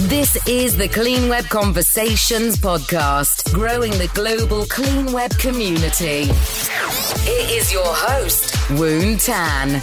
This is the Clean Web Conversations podcast, growing the global clean web community. It is your host, Woon Tan.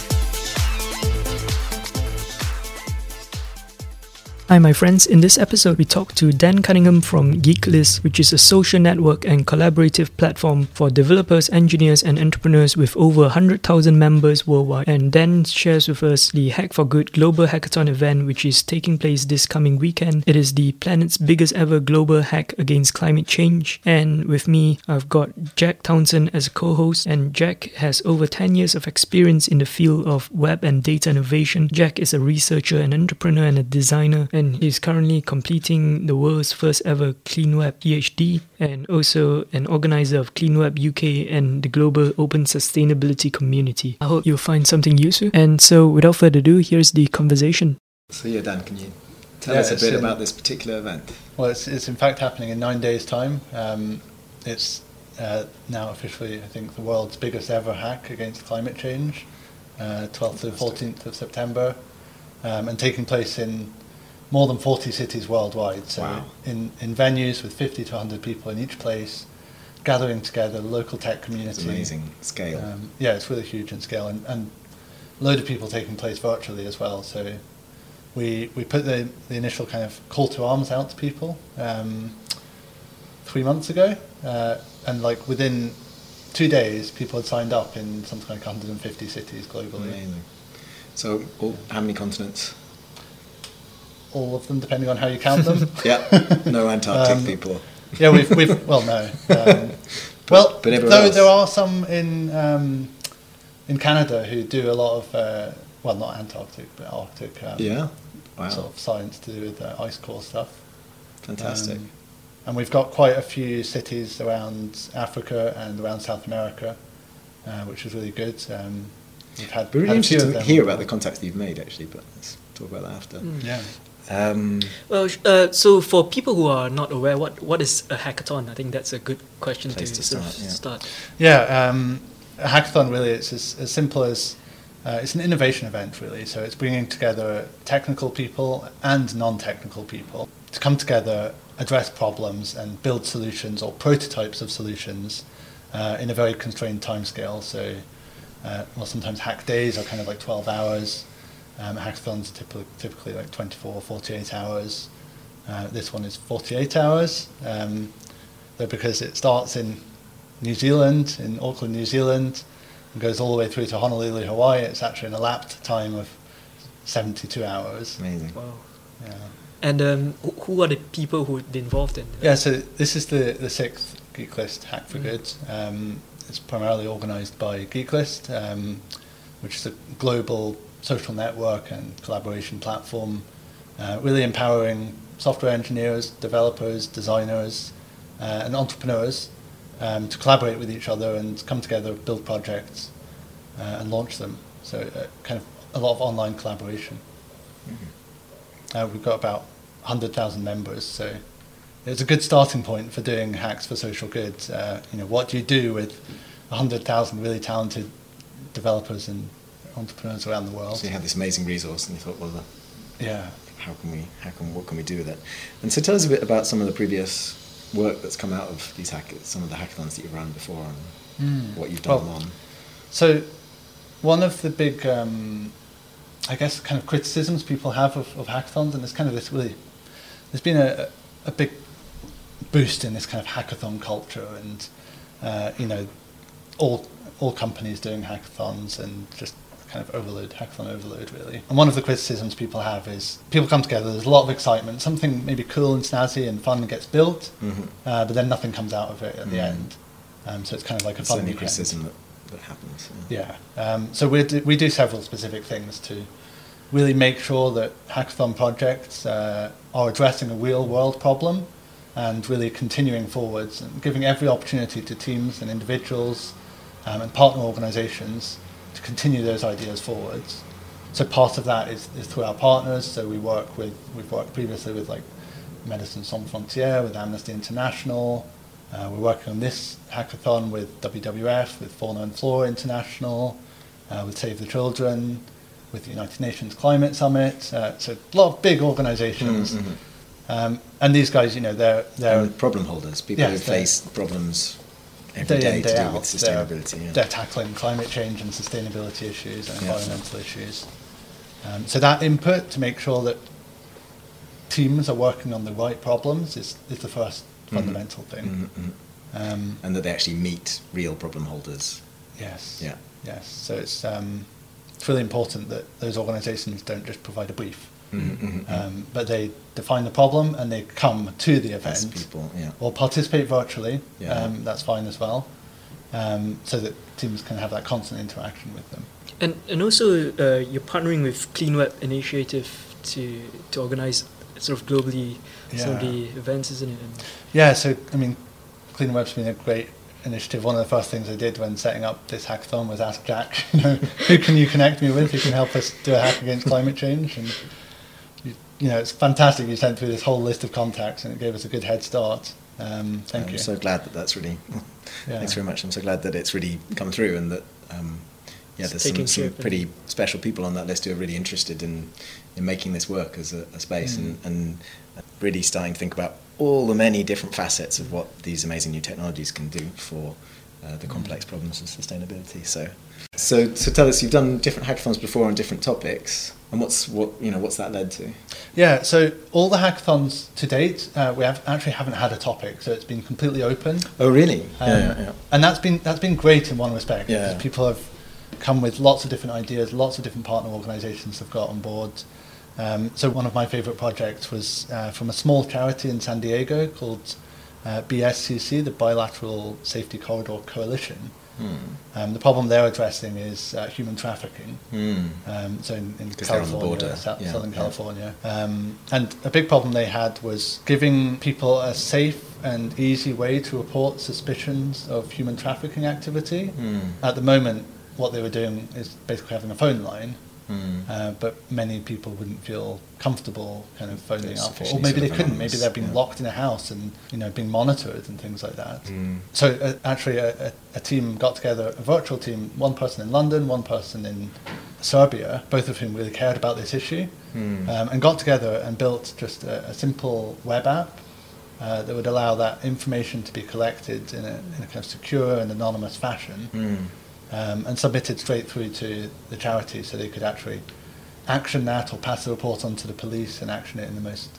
Hi, my friends. In this episode, we talk to Dan Cunningham from Geeklist, which is a social network and collaborative platform for developers, engineers, and entrepreneurs with over 100,000 members worldwide. And Dan shares with us the Hack for Good Global Hackathon event, which is taking place this coming weekend. It is the planet's biggest ever global hack against climate change. And with me, I've got Jack Townsend as a co host. And Jack has over 10 years of experience in the field of web and data innovation. Jack is a researcher, an entrepreneur, and a designer and he's currently completing the world's first ever Clean Web PhD and also an organizer of Clean Web UK and the global open sustainability community. I hope you'll find something useful. And so, without further ado, here's the conversation. So, yeah, Dan, can you tell Yeah, us a bit in- about this particular event? Well, it's, it's in fact happening in nine days' time. Um, it's uh, now officially, I think, the world's biggest ever hack against climate change, uh, 12th to 14th of September, um, and taking place in more than 40 cities worldwide. So Wow. in, in venues with 50 to 100 people in each place, gathering together, local tech community. It's amazing scale. Um, yeah, it's really huge in scale, and, and a load of people taking place virtually as well. So we we put the, the initial kind of call to arms out to people um, three months ago, uh, and like within two days, people had signed up in something like 150 cities globally. amazing. So, all, how many continents? All of them, depending on how you count them. yeah, no Antarctic Um, people. yeah, we've, we've well, no. Um, well, but everywhere though else. there are some in um, in Canada who do a lot of uh, well, not Antarctic, but Arctic. Um, Yeah, wow, Sort of science to do with uh, ice core stuff. fantastic. Um, and we've got quite a few cities around Africa and around South America, uh, which is really good. Um, we've had, We're really had a few interested of to hear about the contacts that you've made, actually, but let's talk about that after. Yeah. Um, Well, uh, so for people who are not aware, what, what is a hackathon? I think that's a good question Place to, to sort of start, yeah. start. Yeah, um, a hackathon really it's as, as simple as uh, it's an innovation event really. So it's bringing together technical people and non-technical people to come together, address problems, and build solutions or prototypes of solutions uh, in a very constrained timescale. So, uh, well, sometimes hack days are kind of like 12 hours. Um, hackathons are typically, typically like 24 or 48 hours. Uh, this one is 48 hours. Um, though because it starts in New Zealand, in Auckland, New Zealand, and goes all the way through to Honolulu, Hawaii. It's actually an elapsed time of 72 hours. amazing. Wow. Yeah. And um, who- who are the people who would be involved in? Yeah, so this is the, the sixth GeekList Hack for Mm. Good. Um, it's primarily organised by GeekList, um, which is a global social network and collaboration platform, uh, really empowering software engineers, developers, designers, uh, and entrepreneurs um, to collaborate with each other and come together, build projects, uh, and launch them. So, uh, kind of a lot of online collaboration. Uh, we've got about 100,000 members, so it's a good starting point for doing hacks for social good. Uh, you know, what do you do with 100,000 really talented developers and entrepreneurs around the world? So you had this amazing resource, and you thought, well, Yeah. how can we, how can, what can we do with it? And so, tell us a bit about some of the previous work that's come out of these hack, some of the hackathons that you've run before, and what you've done. Well, on. So, one of the big, um, I guess, kind of criticisms people have of, of hackathons, and there's kind of this really, there's been a, a big boost in this kind of hackathon culture, and uh, you know, all all companies doing hackathons and just kind of overload, hackathon overload, really. And one of the criticisms people have is people come together, there's a lot of excitement, something maybe cool and snazzy and fun gets built, Mhm. uh, but then nothing comes out of it at the Mm. end. Um, so it's kind of like a fun criticism that, that happens. Yeah. Um, so we do, we do several specific things to really make sure that hackathon projects uh, are addressing a real world problem and really continuing forwards and giving every opportunity to teams and individuals um, and partner organizations continue those ideas forwards. So part of that is, is through our partners. So we work with, we've worked previously with like Médecins Sans Frontières, with Amnesty International. Uh, we're working on this hackathon with WWF, with Fauna and Flora International, uh, with Save the Children, with the United Nations Climate Summit. Uh, so a lot of big organizations Mhm. Um, and these guys, you know, they're they're And problem holders, people Yes, who face problems every day day in to day do out. with they're, yeah. they're tackling climate change and sustainability issues and Yeah. environmental issues. Um, so that input to make sure that teams are working on the right problems is, is the first Mhm. fundamental thing. Mhm, mhm. Um, And that they actually meet real problem holders. yes. Yeah. Yes. So it's um, it's really important that those organisations don't just provide a brief, Mhm, mhm, mhm. um, but they define the problem and they come to the As event people, yeah. or participate virtually. Yeah. Um, that's fine as well, um, so that teams can have that constant interaction with them. And and also uh, you're partnering with Clean Web Initiative to to organize sort of globally some of the events, isn't it? And Yeah, so I mean, Clean Web's been a great initiative. One of the first things I did when setting up this hackathon was ask Jack, you know, who can you connect me with? Who can help us do a hack against climate change? And you, you know, it's fantastic. You sent through this whole list of contacts, and it gave us a good head start. Um, thank I'm you. so glad that that's really. Yeah. Thanks very much. I'm so glad that it's really come through and that um, yeah, It's there's some, some pretty special people on that list who are really interested in in making this work as a, a space Mm. and, and really starting to think about all the many different facets of what these amazing new technologies can do for uh, the complex problems of sustainability. So, so so tell us, you've done different hackathons before on different topics, and what's what you know what's that led to? Yeah, so all the hackathons to date, uh, we have actually haven't had a topic, so it's been completely open. Oh, really? Um, yeah, yeah, yeah. And that's been that's been great in one respect. Yeah. because People have come with lots of different ideas, lots of different partner organisations have got on board. Um, so one of my favourite projects was uh, from a small charity in San Diego called uh, BSCC, the Bilateral Safety Corridor Coalition. Hmm. Um, the problem they're addressing is uh, human trafficking. Hmm. Um, so in, in 'Cause they're on the California, border, Sou- yeah, Southern yeah. California. Um, and a big problem they had was giving people a safe and easy way to report suspicions of human trafficking activity. Hmm. At the moment, what they were doing is basically having a phone line, Hmm. uh, but many people wouldn't feel comfortable kind of phoning It's up, or, or maybe they couldn't. Maybe they've been yeah. locked in a house and you know being monitored and things like that. Hmm. So uh, actually, a, a, a team got together, a virtual team, one person in London, one person in Serbia, both of whom really cared about this issue, Hmm. um, and got together and built just a, a simple web app uh, that would allow that information to be collected in a, in a kind of secure and anonymous fashion Hmm. um, and submitted straight through to the charity so they could actually action that or pass the report on to the police and action it in the most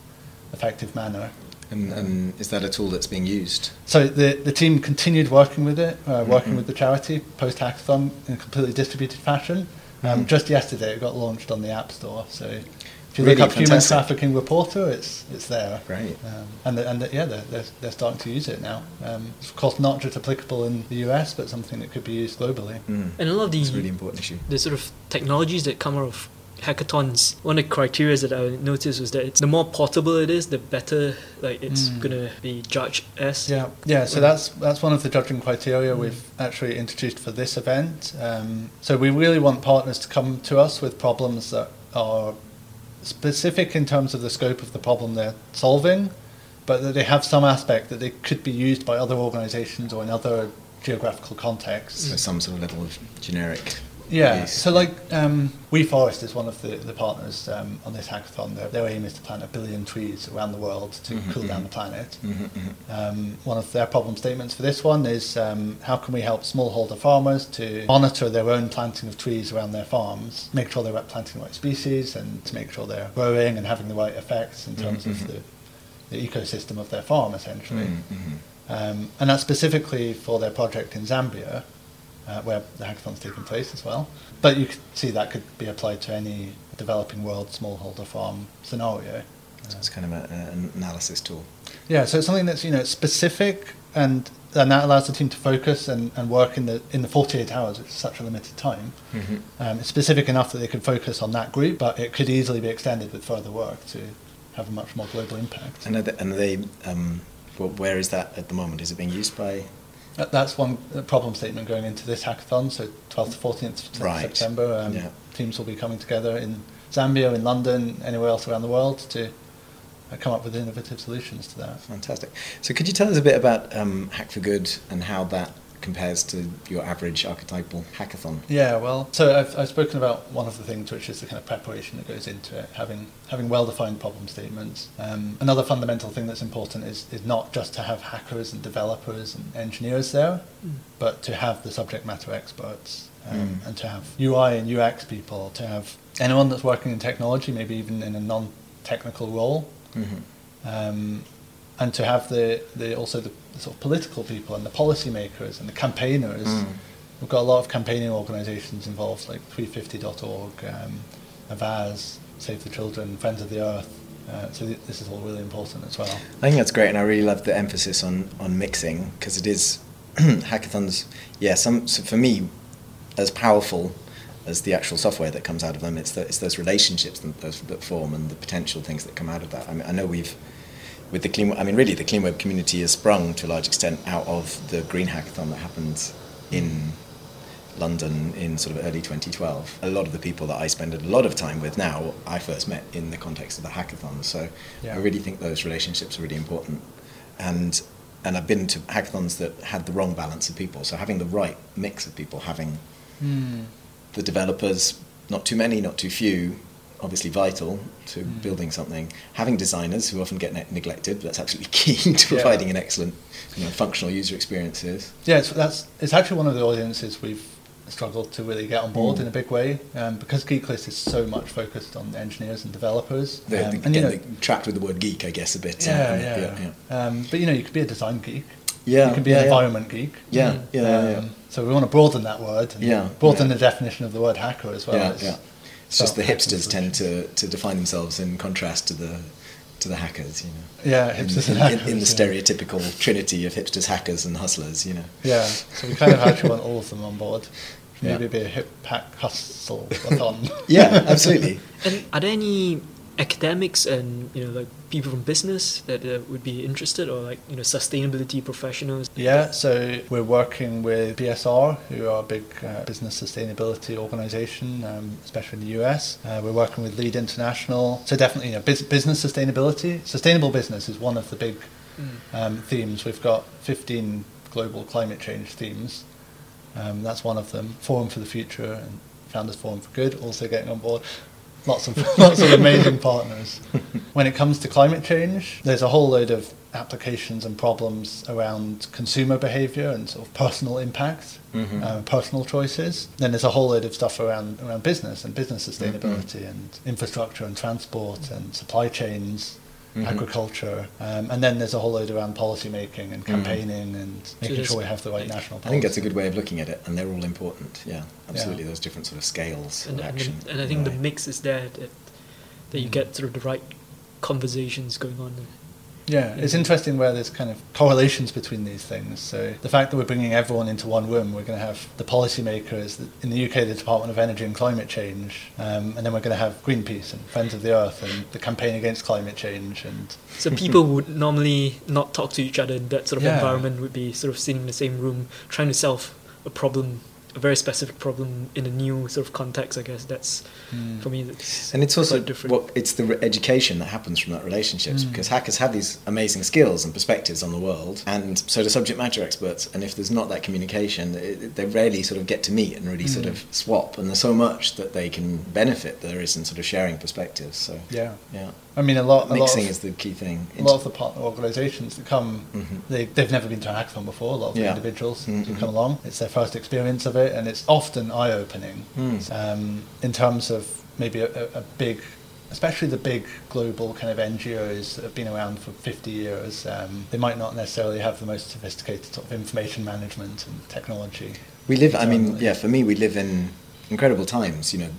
effective manner. And, and is that a tool that's being used? So the, the team continued working with it, uh, working mm-hmm. with the charity post hackathon in a completely distributed fashion. Um, mm-hmm. Just yesterday, it got launched on the App Store. So if you Really look up Human. Trafficking Reporter, it's it's there. Great. Um, and the, and the, yeah, they're, they're, they're starting to use it now. Um, it's of course not just applicable in the US, but something that could be used globally. Hmm. and a lot of the It's really important issue. the sort of technologies that come out of hackathons, one of the criteria that I noticed was that it's the more portable it is, the better like it's Mm. gonna be judged as. Yeah, yeah. So Mm. that's that's one of the judging criteria Mm. we've actually introduced for this event. Um, so we really want partners to come to us with problems that are specific in terms of the scope of the problem they're solving, but that they have some aspect that they could be used by other organisations or in other geographical contexts. So some sort of level of generic. Yeah. So like um, WeForest is one of the, the partners um, on this hackathon. Their, their aim is to plant a billion trees around the world to Mhm, cool down mhm. the planet. Mhm, mhm. Um, one of their problem statements for this one is um, how can we help smallholder farmers to monitor their own planting of trees around their farms, make sure they're planting the right species, and to make sure they're growing and having the right effects in terms Mhm, of the, the ecosystem of their farm, essentially. Mm. Um, and that's specifically for their project in Zambia, uh, where the hackathon's taking place as well. But you could see that could be applied to any developing world smallholder farm scenario. So it's kind of a, an analysis tool. Yeah, so it's something that's you know specific and and that allows the team to focus and, and work in the in the 48 hours, which is such a limited time. Mhm. Um, it's specific enough that they can focus on that group, but it could easily be extended with further work to have a much more global impact. And are they, and are they um, well, where is that at the moment? Is it being used by? That- That's one problem statement going into this hackathon. So 12th to 14th of Right. September, um, Yeah. teams will be coming together in Zambia, in London, anywhere else around the world to uh, come up with innovative solutions to that. Fantastic. So could you tell us a bit about um, Hack for Good and how that compares to your average archetypal hackathon? Yeah, well, so I've, I've spoken about one of the things, which is the kind of preparation that goes into it, having having well-defined problem statements. Um, another fundamental thing that's important is, is not just to have hackers and developers and engineers there, mm. but to have the subject matter experts um, mm. and to have UI and UX people, to have anyone that's working in technology, maybe even in a non-technical role. Mm-hmm. Um, and to have the, the also the, the, sort of political people and the policymakers and the campaigners. Mm. We've got a lot of campaigning organisations involved, like 350.org, um, Avaaz, Save the Children, Friends of the Earth. Uh, so th- this is all really important as well. I think that's great, and I really love the emphasis on on mixing because it is hackathons. Yeah, some so for me, as powerful as the actual software that comes out of them, it's the, it's those relationships that, that form and the potential things that come out of that. I mean, I know we've with the clean, I mean, really, the clean web community has sprung to a large extent out of the Green Hackathon that happened in London in sort of early 2012. A lot of the people that I spend a lot of time with now, I first met in the context of the hackathon. So yeah. I really think those relationships are really important. And and I've been to hackathons that had the wrong balance of people. So having the right mix of people, having mm. the developers, not too many, not too few, obviously vital to mm. building something. Having designers who often get ne- neglected, but that's absolutely key to providing yeah. an excellent, you know, functional user experiences. Yeah, it's, that's it's actually one of the audiences we've struggled to really get on board mm. in a big way um, because Geeklist is so much focused on engineers and developers. The, um, and you know, trapped with the word geek, I guess, a bit. Yeah, uh, yeah. yeah, yeah. Um, but you know, you could be a design geek. Yeah, you can be yeah, an environment geek. Yeah, yeah, yeah, um, So we want to broaden that word. And yeah, broaden the definition of the word hacker as well. Yeah, yeah. It's just the hipsters tend to, to define themselves in contrast to the to the hackers, you know. Yeah, hipsters in, and hackers. In, in the stereotypical trinity of hipsters, hackers, and hustlers, you know. Yeah, so we kind of actually want all of them on board. Maybe yeah. be a hip pack hustle yeah, absolutely. And are there any academics and you know like people from business that uh, would be interested or like you know sustainability professionals? Yeah so we're working with bsr who are a big uh, business sustainability organization um, especially in the us uh, we're working with lead international. So definitely you know biz- business sustainability sustainable business is one of the big mm. um, themes. We've got 15 global climate change themes. Um, that's one of them. Forum for the future and founders forum for good also getting on board lots of lots of amazing partners. When it comes to climate change, there's a whole load of applications and problems around consumer behaviour and sort of personal impact, mm-hmm. uh, personal choices. Then there's a whole load of stuff around around business and business sustainability mm-hmm. and infrastructure and transport and supply chains mm-hmm. agriculture, um, and then there's a whole load around policy making and mm-hmm. campaigning mm-hmm. and making sure we have the right national. Policy. I think that's a good way of looking at it, and they're all important. Yeah, absolutely. Yeah. Those different sort of scales and, of action. And, and I think right. the mix is there that, that you mm. get sort of the right conversations going on. Yeah, it's interesting where there's kind of correlations between these things. So the fact that we're bringing everyone into one room, we're going to have the policymakers in the UK, the Department of Energy and Climate Change, um, and then we're going to have Greenpeace and Friends of the Earth and the campaign against climate change. And so people would normally not talk to each other in that sort of yeah. environment. Would be sort of sitting in the same room trying to solve a problem a very specific problem in a new sort of context. I guess that's mm. for me. That's and it's also different. What it's the education that happens from that relationships mm. because hackers have these amazing skills and perspectives on the world, and so do subject matter experts. And if there's not that communication, it, they rarely sort of get to meet and really mm. sort hmm. of swap. And there's so much that they can benefit there is in sort of sharing perspectives. So yeah, yeah. I mean, a lot. Mixing a lot of, is the key thing. A lot of the partner organisations that come, mm-hmm. they, they've never been to a hackathon before. A lot of yeah. the individuals mm-hmm. who come along, it's their first experience of it, and it's often eye-opening mm. um, in terms of maybe a, a, big, especially the big global kind of NGOs that have been around for 50 years. Um, they might not necessarily have the most sophisticated sort of information management and technology. We live. I mean, yeah. For me, we live in incredible times. You know,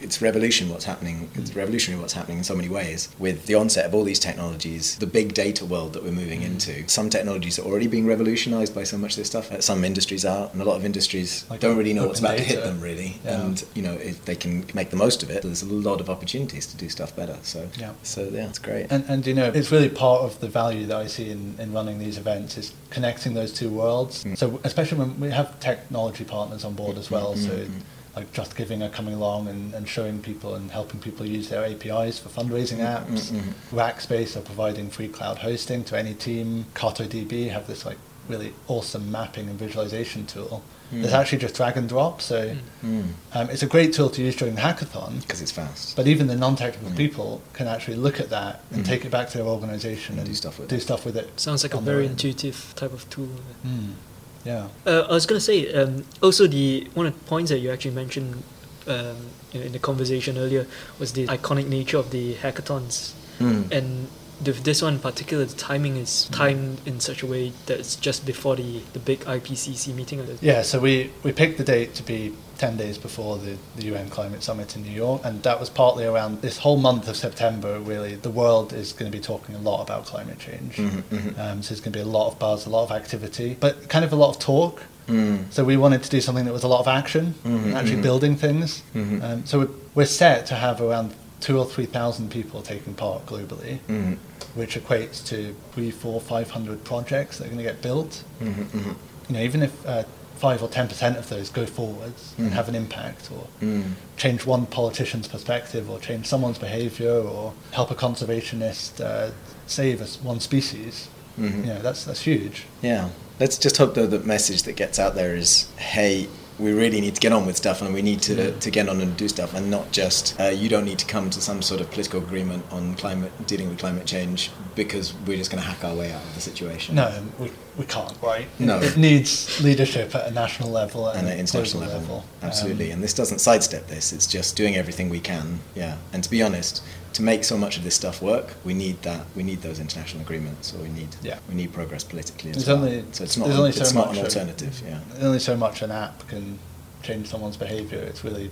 it's revolution what's happening. It's revolutionary what's happening in so many ways with the onset of all these technologies, the big data world that we're moving mm. into. Some technologies are already being revolutionized by so much of this stuff. Uh, some industries are, and a lot of industries like don't really know what's about data. to hit them really. Yeah. And you know, if they can make the most of it, there's a lot of opportunities to do stuff better. So yeah, so yeah, it's great. And, and you know, it's really part of the value that I see in, in running these events is connecting those two worlds. Mm. So especially when we have technology partners on board as well. Mm-hmm. So like JustGiving are coming along and, and showing people and helping people use their APIs for fundraising mm, apps. Mm-hmm. Rackspace are providing free cloud hosting to any team. CartoDB have this like really awesome mapping and visualization tool. Mm. It's actually just drag and drop, so Mm. um, it's a great tool to use during the hackathon. Because it's fast. But even the non-technical Mm. people can actually look at that and Mm. take it back to their organization And and, do stuff with do it. stuff with it. Sounds like a very intuitive type of tool. Yeah. Uh, I was going to say um, also the one of the points that you actually mentioned um, in, in the conversation earlier was the iconic nature of the hackathons, Mm. and the, this one in particular, the timing is timed in such a way that it's just before the, the big IPCC meeting. Yeah, so we, we picked the date to be 10 days before the, the UN Climate Summit in New York, and that was partly around this whole month of September, really. The world is going to be talking a lot about climate change. Mhm, mhm. Um, so there's going to be a lot of buzz, a lot of activity, but kind of a lot of talk. Mm. So we wanted to do something that was a lot of action, Mhm, actually mhm. building things. Mhm. Um, so we're, we're set to have around two or 3,000 people taking part globally, Mm. which equates to three, four, 500 projects that are going to get built Mhm, mhm. you know, even if uh, five or ten percent of those go forwards Mm. and have an impact, or Mm. change one politician's perspective, or change someone's behaviour, or help a conservationist uh, save us one species, Mhm. you know, that's that's huge. Yeah. Let's just hope though the message that gets out there is, hey, we really need to get on with stuff and we need to, Mm. to get on and do stuff and not just uh, you don't need to come to some sort of political agreement on climate dealing with climate change because we're just going to hack our way out of the situation. No, we, we can't, right? It- No. It, needs leadership at a national level and, and at an international level, level. absolutely. Um, and this doesn't sidestep this. It's just doing everything we can. Yeah. And to be honest, to make so much of this stuff work, we need that. We need those international agreements, or we need Yeah. we need progress politically as There's well. only- so it's not there's only it's so not much an of- alternative. Yeah. There's only so much an app can change someone's behaviour. It's really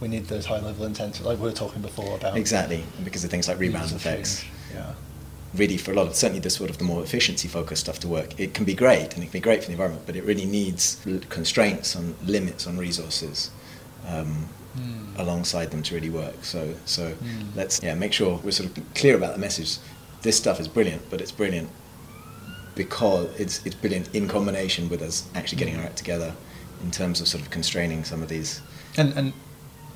we need those high level intensity, like we were talking before about Exactly, and because of things like rebound effects. Yeah. Really, for a lot of certainly the sort of the more efficiency focused stuff to work, it can be great and it can be great for the environment, but it really needs constraints and limits on resources um, Mm. alongside them to really work. So, so Mm. let's yeah make sure we're sort of clear about the message. This stuff is brilliant, but it's brilliant because it's it's brilliant in combination with us actually getting our act together in terms of sort of constraining some of these. and and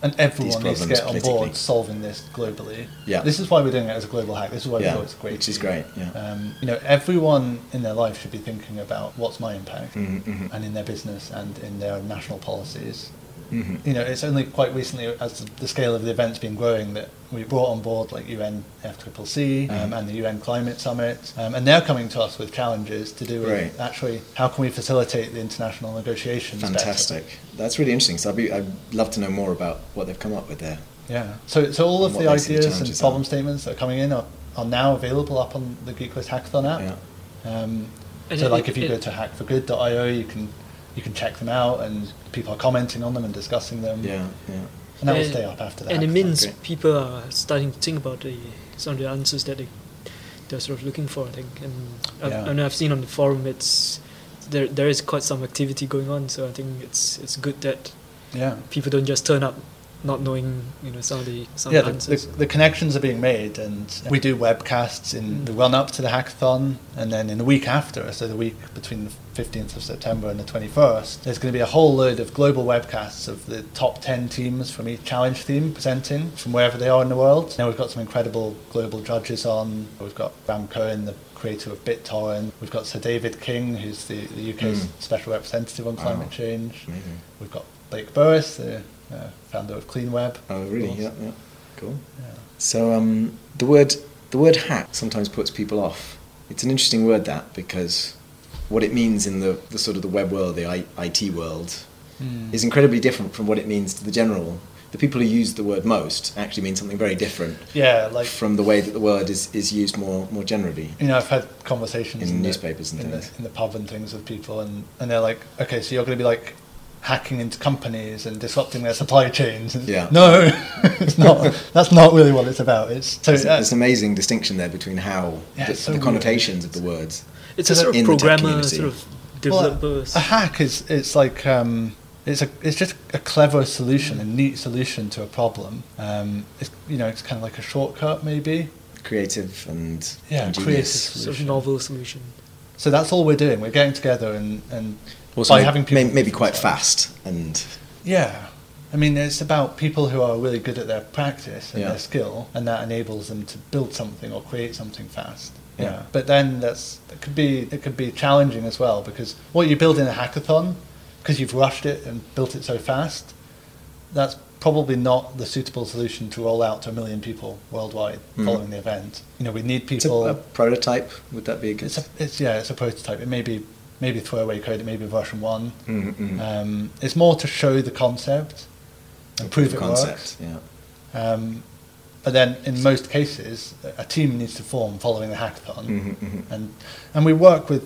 and everyone needs to get on board solving this globally. Yeah. This is why we're doing it as a global hack. This is why we Yeah, thought it's great. which is great, yeah. Um, you know, everyone in their life should be thinking about what's my impact, Mhm, mhm. and in their business and in their national policies. Mhm. You know, it's only quite recently, as the, the scale of the event's been growing, that we brought on board like UN FCCC um, and the UN Climate Summit, um, and they're coming to us with challenges to do with actually how can we facilitate the international negotiations. better. Fantastic. That's really interesting. So I'd, be, I'd love to know more about what they've come up with there. Yeah. So, so all of the what they see the ideas and problem are. statements that are coming in are, are now available up on the Geeklist Hackathon app. Yeah. Um, so, it- like, if you it- go to hackforgood.io, you can you can check them out, and people are commenting on them and discussing them. Yeah, yeah. And that will stay up after that. And it means Great. people are starting to think about the some of the answers that they they're sort of looking for. I think, and I've, Yeah. I know I've seen on the forum it's there there is quite some activity going on. So I think it's it's good that yeah. people don't just turn up not knowing you know some of the some Yeah, of the the, the, connections are being made, and we do webcasts in Mm. the run up to the hackathon, and then in the week after, so the week between the 15th of September and the 21st, there's going to be a whole load of global webcasts of the top 10 teams from each challenge theme presenting from wherever they are in the world. Now we've got some incredible global judges on. We've got Bram Cohen, the creator of BitTorrent. We've got Sir David King, who's the, the UK's Mm. special representative on Wow. climate change. Amazing. We've got Blake Burris, the uh, founder of CleanWeb. Oh, really? Yeah, yeah. Cool. Yeah. So um, the word the word hack sometimes puts people off. It's an interesting word that because what it means in the, the sort of the web world, the I, IT world, Mm. is incredibly different from what it means to the general. The people who use the word most actually mean something very different Yeah, like from the way that the word is, is used more more generally. you know, I've had conversations In the- newspapers and in things. the, in the pub and things with people, and, and they're like, okay, so you're going to be like hacking into companies and disrupting their supply chains. Yeah. No, it's not. That's not really what it's about. It's so There's, uh, an amazing distinction there between how Yeah, the, so the weird. connotations of the words. it's a sort of programmer, sort of well, a hack is it's like um, it's a it's just a clever solution, a neat solution to a problem. Um, it's you know it's kind of like a shortcut maybe. Creative and Yeah, ingenious. creative sort of novel solution. So that's all we're doing. We're getting together and and Also, by having people may- maybe quite fast and Yeah, I mean, it's about people who are really good at their practice and Yeah. their skill, and that enables them to build something or create something fast. Yeah. But then that's it could be it could be challenging as well because what you build in a hackathon, because you've rushed it and built it so fast, that's probably not the suitable solution to roll out to a million people worldwide Mhm. following the event. You know, we need It's a, people. a prototype. Would that be a good? it's a, it's yeah, it's a prototype. It may be maybe throwaway code. It may be version one. Mhm, mhm. Um, it's more to show the concept and prove it concept. works. Yeah. Um, but then, in most cases, a- team needs to form following the hackathon, Mhm, mhm. and and we work with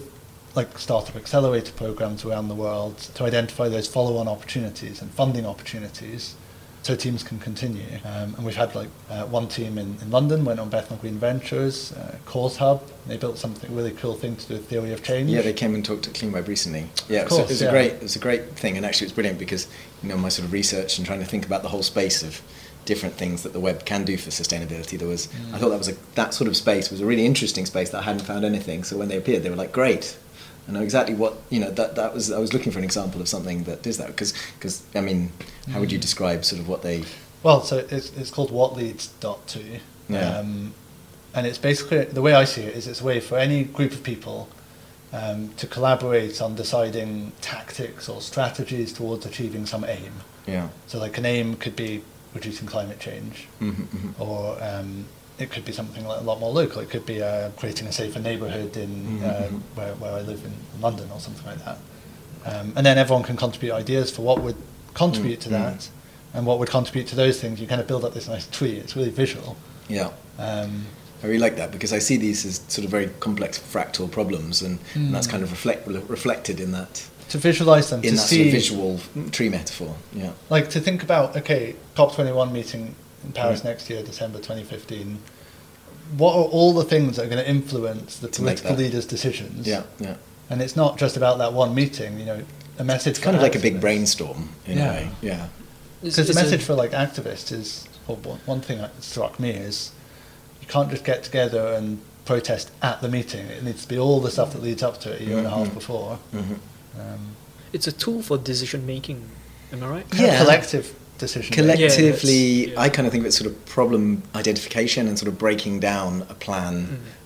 like startup accelerator programs around the world to identify those follow-on opportunities and funding opportunities, so teams can continue. Um, and we've had like uh, one team in, in London went on Bethnal Green Ventures, uh, Cause Hub. They built something really cool thing to do with theory of change. Yeah, they came and talked at CleanWeb recently. Yeah, Of it was, a- it was yeah. a great, it was a great thing, and actually it was brilliant because you know my sort of research and trying to think about the whole space of different things that the web can do for sustainability. There was, I thought that was a that sort of space was a really interesting space that I hadn't found anything. So when they appeared, they were like, great. I know exactly what you know. That that was I was looking for an example of something that does that because because I mean, how would you describe sort of what they? Well, so it's, it's called What Leads Dot to, Yeah. um, and it's basically the way I see it is it's a way for any group of people um, to collaborate on deciding tactics or strategies towards achieving some aim. Yeah. So, like an aim could be reducing climate change, Mhm, mhm. or um, it could be something like a lot more local. It could be uh, creating a safer neighbourhood in Mhm, uh, where, where I live in London or something like that. Um, and then everyone can contribute ideas for what would contribute to Mm, mm. that and what would contribute to those things. You kind of build up this nice tree. It's really visual. Yeah. Um, I really like that because I see these as sort of very complex fractal problems, and, and that's Mm. kind of reflect, reflected in that to visualize them, in to that see, sort of visual tree metaphor. Yeah. like to think about, okay, COP21 meeting in Paris next year, December 2015. What are all the things that are going to influence the To political leaders' decisions? Yeah. Yeah. And it's not just about that one meeting, you know, a message. It's kind of like a big brainstorm in Yeah. a way. Yeah. Because the message for like activists is, well, one- one thing that struck me is, you can't just get together and protest at the meeting. It needs to be all the stuff that leads up to it a year and a half Mhm. before. hmm Um, It's a tool for decision making. Am I right? Yeah. collective decision. Collectively, Yeah, I kind of think of it sort of problem identification and sort of breaking down a plan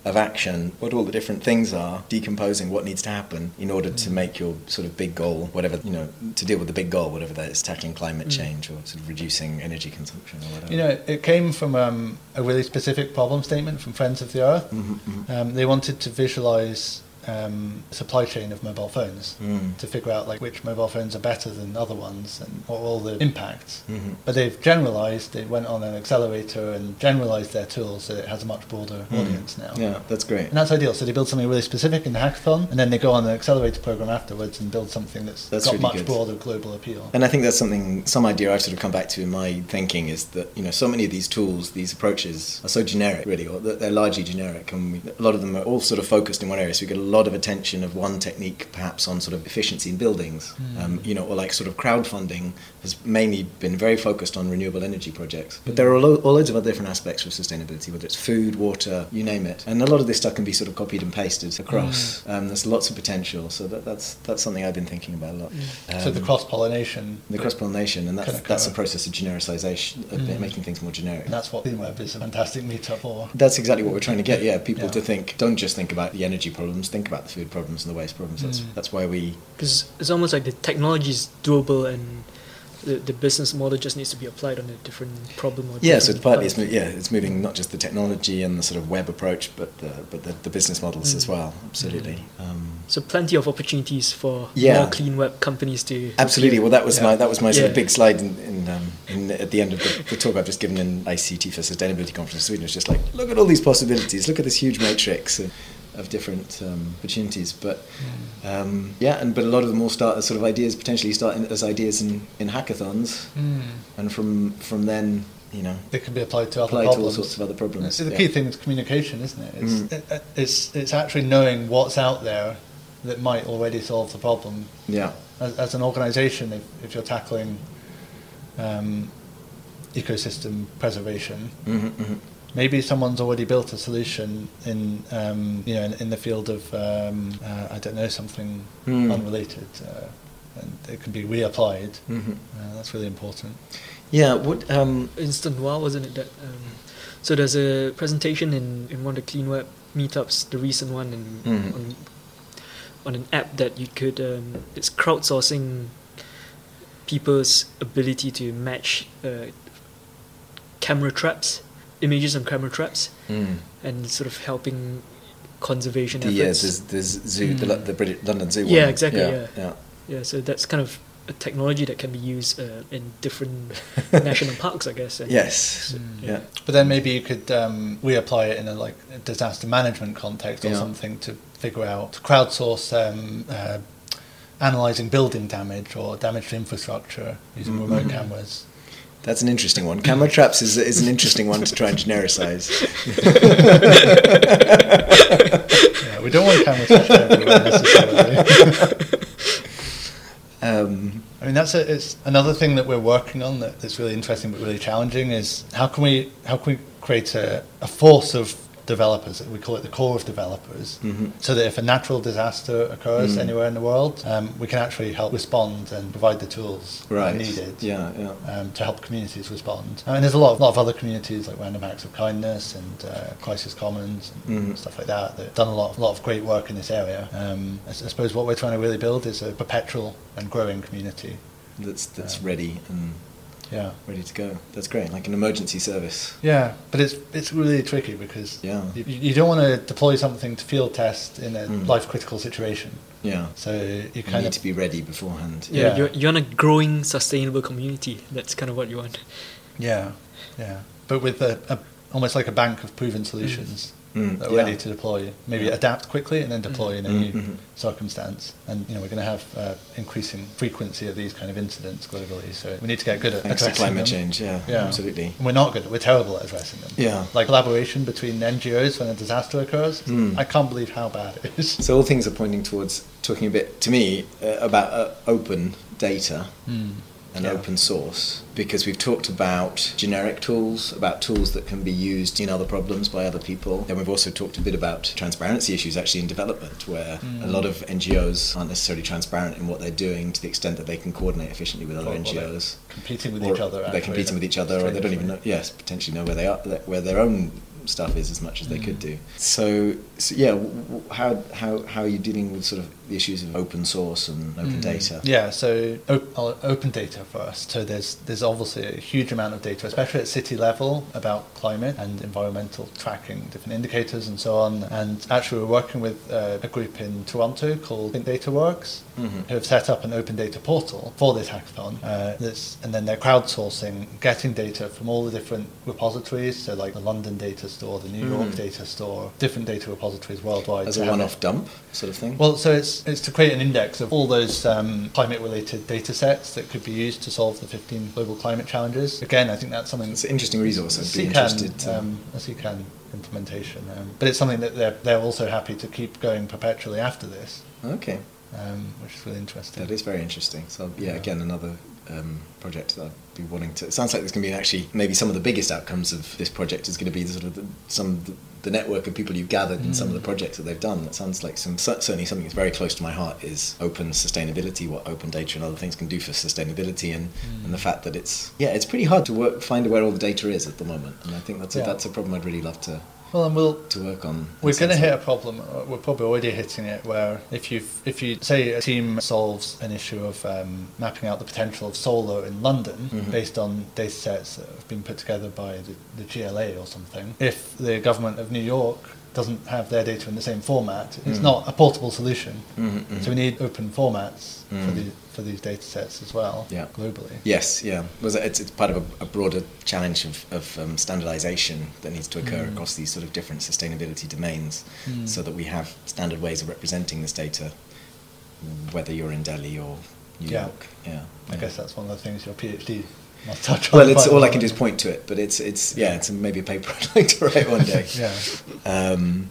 Mm. of action, what all the different things are, decomposing what needs to happen in order to Mm. make your sort of big goal, whatever, you know, to deal with the big goal, whatever that is, tackling climate Mm. change or sort of reducing energy consumption or whatever. You know, it came from um, a really specific problem statement from Friends of the Earth. Mhm, mhm. Um, they wanted to visualize um, supply chain of mobile phones Mm. to figure out like which mobile phones are better than other ones and what are all the impacts. Mhm. But they've generalized. They went on an accelerator and generalized their tools so it has a much broader Mm. audience now. Yeah, that's great. And that's ideal. So they build something really specific in the hackathon, and then they go on an accelerator program afterwards and build something that's, That's got really much good. broader global appeal. And I think that's something, some idea I've sort of come back to in my thinking is that, you know, so many of these tools, these approaches are so generic, really, or they're largely generic. And we, a lot of them are all sort of focused in one area. So we get a lot of attention of one technique, perhaps on sort of efficiency in buildings, um, you know, or like sort of crowdfunding has mainly been very focused on renewable energy projects. But there are lo- all loads of other different aspects of sustainability, whether it's food, water, you name it. And a lot of this stuff can be sort of copied and pasted across. Um, there's lots of potential. So that, that's, that's something I've been thinking about a lot. so the Um, cross pollination. the cross pollination, and that's Kinda that's a process of genericization, of Mm. making things more generic. And that's what CleanWeb is a fantastic meetup for. That's exactly what we're trying to get. Yeah, people Yeah. to think. Don't just think about the energy problems. Think about the food problems and the waste problems. That's Mm. that's why we. Because it's almost like the technology is doable and the, the business model just needs to be applied on a different problem. Or Yeah, so different partly it's yeah it's moving not just the technology and the sort of web approach, but the but the, the business models as Mm. well. Absolutely. Um, So plenty of opportunities for Yeah. more clean web companies to. Absolutely. Well, that was Yeah. my that was my sort of big slide in, in, um, in at the end of the, the talk I've just given in ICT for Sustainability Conference in Sweden. It's just like look at all these possibilities. Look at this huge matrix of, of different um, opportunities. But um, yeah, and but a lot of them all start as sort of ideas, potentially start in, as ideas in, in hackathons, and from from then you know They can be applied to other apply to all sorts of other problems. So the Yeah. key thing is communication, isn't it? It's, Mm. it, it's, it's actually knowing what's out there that might already solve the problem. Yeah. As, as an organisation, if, if you're tackling um, ecosystem preservation, hmm hmm maybe someone's already built a solution in um, you know in, in the field of um, uh, I don't know something Hmm. unrelated. Uh, and it can be reapplied. Mhm. Uh, that's really important. Yeah. What? Um, Instant Wild, wasn't it? That um, so there's a presentation in, in one of the Clean Web meetups, the recent one, in, Mhm. on, on an app that you could um, it's crowdsourcing people's ability to match uh, camera traps, images on camera traps, mm. and sort of helping conservation The, yeah, efforts. there's, there's zoo, the, Mm. Lo- the British London Zoo. Yeah, one. exactly, Yeah, yeah. yeah. Yeah, so that's kind of a technology that can be used uh, in different national parks, I guess. and- Yes. Mm. Yeah. But then maybe you could um, reapply it in a like a disaster management context or Yeah. something to figure out to crowdsource um, uh, analyzing building damage or damage to infrastructure using Mhm. remote cameras. That's an interesting one. Camera traps is, is an interesting one to try and genericize. Yeah, we don't want cameras trapped everywhere necessarily. Um, I mean, that's a, it's another thing that we're working on that, that's really interesting but really challenging is how can we how can we create a, a force of developers? We call it the core of developers, Mhm. so that if a natural disaster occurs Mm. anywhere in the world, um, we can actually help respond and provide the tools right. needed. Yeah, yeah. Um, to help communities respond. I mean, there's a lot of, lot of other communities like Random Hacks of Kindness and uh, Crisis Commons and Mhm. stuff like that that have done a lot, lot of great work in this area. Um, I, I suppose what we're trying to really build is a perpetual and growing community. That's that's Um, ready and Yeah. ready to go. That's great. Like an emergency service. Yeah, but it's it's really tricky because Yeah. you, you don't want to deploy something to field test in a Mm. life critical situation. Yeah. So you You kind need of to be ready beforehand. Yeah, Yeah. You're, you're on a growing, sustainable community. That's kind of what you want. yeah, yeah, but with a, a almost like a bank of proven solutions Mm, that are yeah. ready to deploy. Maybe Yeah. adapt quickly and then deploy in a Mm, new mhm. circumstance. And you know we're going to have uh, increasing frequency of these kind of incidents globally. So we need to get good at Thanks to addressing climate them. change. Yeah, Yeah, absolutely. And we're not good. We're terrible at addressing them. Yeah. like collaboration between NGOs when a disaster occurs. Mm. I can't believe how bad it is. So all things are pointing towards talking a bit to me uh, about uh, open data Mm. And Yeah. open source because we've talked about generic tools, about tools that can be used in other problems by other people. And we've also talked a bit about transparency issues actually in development where a Mm. lot of NGOs aren't necessarily transparent in what they're doing to the extent that they can coordinate efficiently with other Or- NGOs. competing with Or each other. They're competing with each other, or they don't even know. Yes, potentially know where they are, where their own stuff is as much as they could Mm. do. So, so yeah, how how how are you dealing with sort of the issues of open source and open Mm. data? Yeah, so op- open data first. So there's there's obviously a huge amount of data, especially at city level, about climate and environmental tracking, different indicators and so on. And actually, we're working with uh, a group in Toronto called Think Data Works, Mhm. who have set up an open data portal for this hackathon. Uh, that's, and then they're crowdsourcing, getting data from all the different repositories, so like the London data store, the New York Mm. data store, different data repositories worldwide. As a one-off dump sort of thing. well, so it's it's to create an index of all those um, climate-related data sets that could be used to solve the 15 global climate challenges. Again, I think that's something. it's an interesting resource. I'd be interested to. um, a CKAN implementation, um, but it's something that they're they're also happy to keep going perpetually after this, okay, um, which is really interesting. that is very interesting. So yeah, Yeah. again, another um, project that I'd be wanting to. It sounds like there's going to be actually maybe some of the biggest outcomes of this project is going to be the sort of the, some the, network of people you've gathered in some of the Mm. projects that they've done. That sounds like some certainly something that's very close to my heart is open sustainability, what open data and other things can do for sustainability, and, and the Mm. fact that it's yeah, it's pretty hard to work find where all the data is at the moment, and I think that's a, Yeah. that's a problem I'd really love to Well, and we'll to work on. We're going to hit a problem. We're probably already hitting it. Where if you if you say a team solves an issue of um, mapping out the potential of solar in London Mhm. based on data sets that have been put together by the, the GLA or something, if the government of New York doesn't have their data in the same format, it's Mhm. not a portable solution. Mhm, mhm. So we need open formats for Mm. the for these data sets as well Yeah. globally. Yes, yeah. It's, it's part of a, a broader challenge of, of um, standardization that needs to occur Mm. across these sort of different sustainability domains, Mm. so that we have standard ways of representing this data, whether you're in Delhi or New Yeah. York. Yeah, I yeah. guess that's one of the things your PhD must touch on. Well, it's all I can do is point to it, but it's it's yeah, it's maybe a paper I'd like to write one day. Yeah. Um,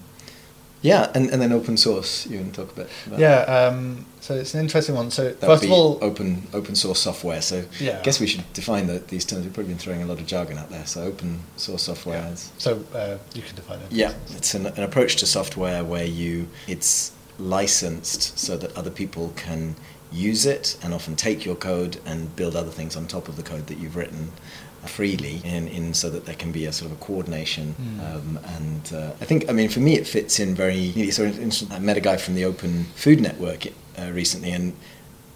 yeah, and, and then open source. You can talk a bit. About Yeah, um, so it's an interesting one. So That first of all, open open source software. So Yeah. I guess we should define the, these terms. We've probably been throwing a lot of jargon out there. So open source software Yeah. is So uh, you can define it. yeah, it's an, an approach to software where you it's licensed so that other people can use it and often take your code and build other things on top of the code that you've written freely in, in so that there can be a sort of a coordination mm. um, and uh, I think I mean for me it fits in very so I met a guy from the Open Food Network uh, recently and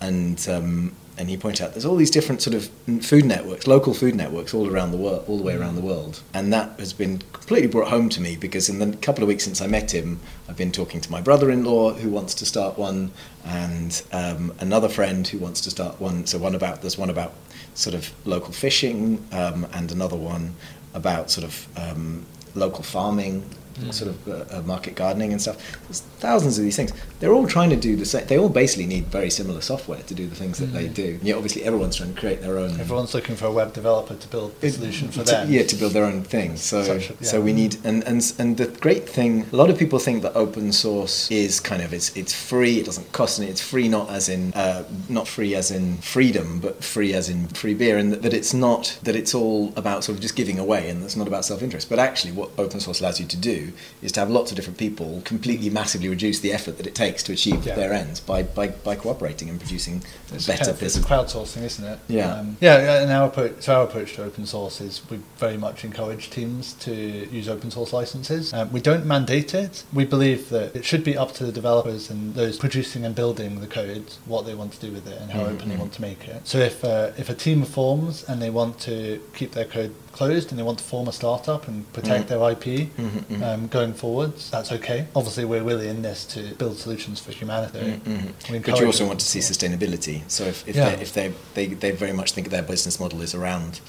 and um, and he pointed out there's all these different sort of food networks, local food networks all around the world, all the way around the world, and that has been completely brought home to me because in the couple of weeks since I met him, I've been talking to my brother-in-law who wants to start one, and um, another friend who wants to start one. So one about there's one about sort of local fishing, um, and another one about sort of um, local farming mm. sort of uh, uh, market gardening and stuff. There's thousands of these things. They're all trying to do the same. They all basically need very similar software to do the things that mm. they do. Yeah, obviously everyone's trying to create their own. Everyone's looking for a web developer to build a solution for to, them. Yeah, to build their own thing. So, Such, yeah. so we need and, and and the great thing. A lot of people think that open source is kind of it's it's free. It doesn't cost any. It's free not as in uh, not free as in freedom, but free as in free beer, and that, that it's not that it's all about sort of just giving away, and it's not about self interest. But actually, what open source allows you to do is to have lots lots of different people completely massively reduce the effort that it takes to achieve yeah. their ends by, by, by cooperating and producing it's better kind of, It's crowdsourcing, isn't it? Yeah. Um, yeah, and our approach, so our approach to open source is we very much encourage teams to use open source licenses. Um, we don't mandate it. We believe that it should be up to the developers and those producing and building the code what they want to do with it and how mm-hmm. open they want to make it. So if, uh, if a team forms and they want to keep their code closed and they want to form a startup and protect mm. their IP mm-hmm, mm-hmm. Um, going forwards, that's okay. Obviously, we're really in this to build solutions for humanity. Mm-hmm. But you also want to see sustainability. So if, if, yeah. they, if they, they, they very much think their business model is around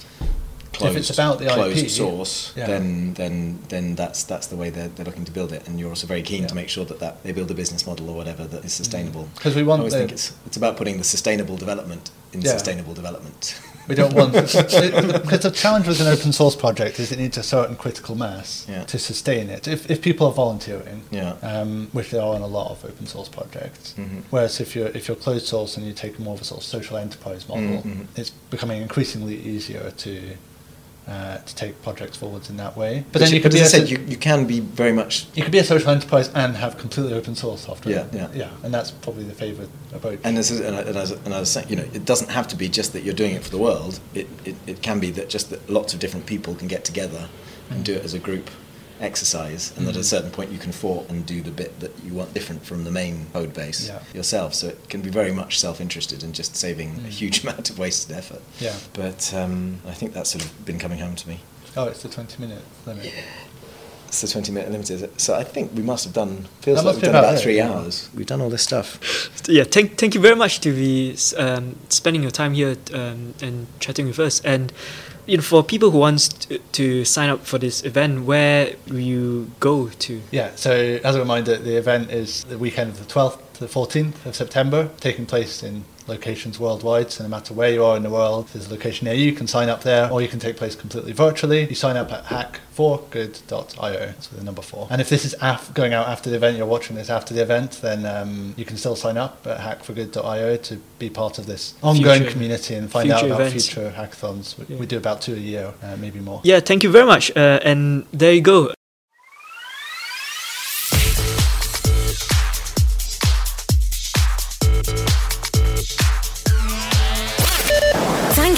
closed, if it's about the closed IP, source, yeah. then then then that's that's the way they're, they're looking to build it. And you're also very keen yeah. to make sure that, that they build a business model or whatever that is sustainable. Because we want. I always the, think it's it's about putting the sustainable development in yeah. sustainable development. We don't want because the challenge with an open source project is it needs a certain critical mass yeah. to sustain it. If, if people are volunteering, yeah. um, which there are in a lot of open source projects, mm-hmm. whereas if you're if you're closed source and you take more of a sort of social enterprise model, mm-hmm. it's becoming increasingly easier to uh, to take projects forwards in that way. But, but then you, could be as I said, you, you can be very much. You could be a social enterprise and have completely open source software. Yeah, yeah, yeah. And that's probably the favourite approach. And as, and, as, and as I was saying, you know, it doesn't have to be just that you're doing it for the world. It, it, it can be that just that lots of different people can get together and mm. do it as a group exercise, and mm-hmm. that at a mm-hmm. certain point you can fork and do the bit that you want different from the main code base yeah. yourself. So it can be very much self-interested and just saving mm-hmm. a huge amount of wasted effort. Yeah. But um, I think that's sort of been coming home to me. Oh, it's the 20 minute limit. Yeah. It's the 20 minute limit, is it? So I think we must have done, feels that like we've done about, about three yeah. hours. We've done all this stuff. Yeah, thank, thank you very much to be um, spending your time here um, and chatting with us. And you know, for people who wants to, to, sign up for this event, where will you go to? Yeah, so as a reminder, the event is the weekend of the 12th to the 14th of September, taking place in locations worldwide. So no matter where you are in the world, if there's a location near you, you can sign up there, or you can take place completely virtually. You sign up at hack4good.io. So the number four. And if this is af- going out after the event, you're watching this after the event, then um, you can still sign up at hack4good.io to be part of this ongoing future, community and find out about events. future hackathons. We, yeah. we, do about two a year, uh, maybe more. Yeah, thank you very much. Uh, and there you go.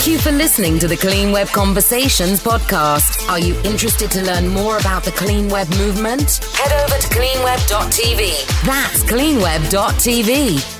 Thank you for listening to the Clean Web Conversations podcast. Are you interested to learn more about the Clean Web movement? Head over to cleanweb.tv. That's cleanweb.tv.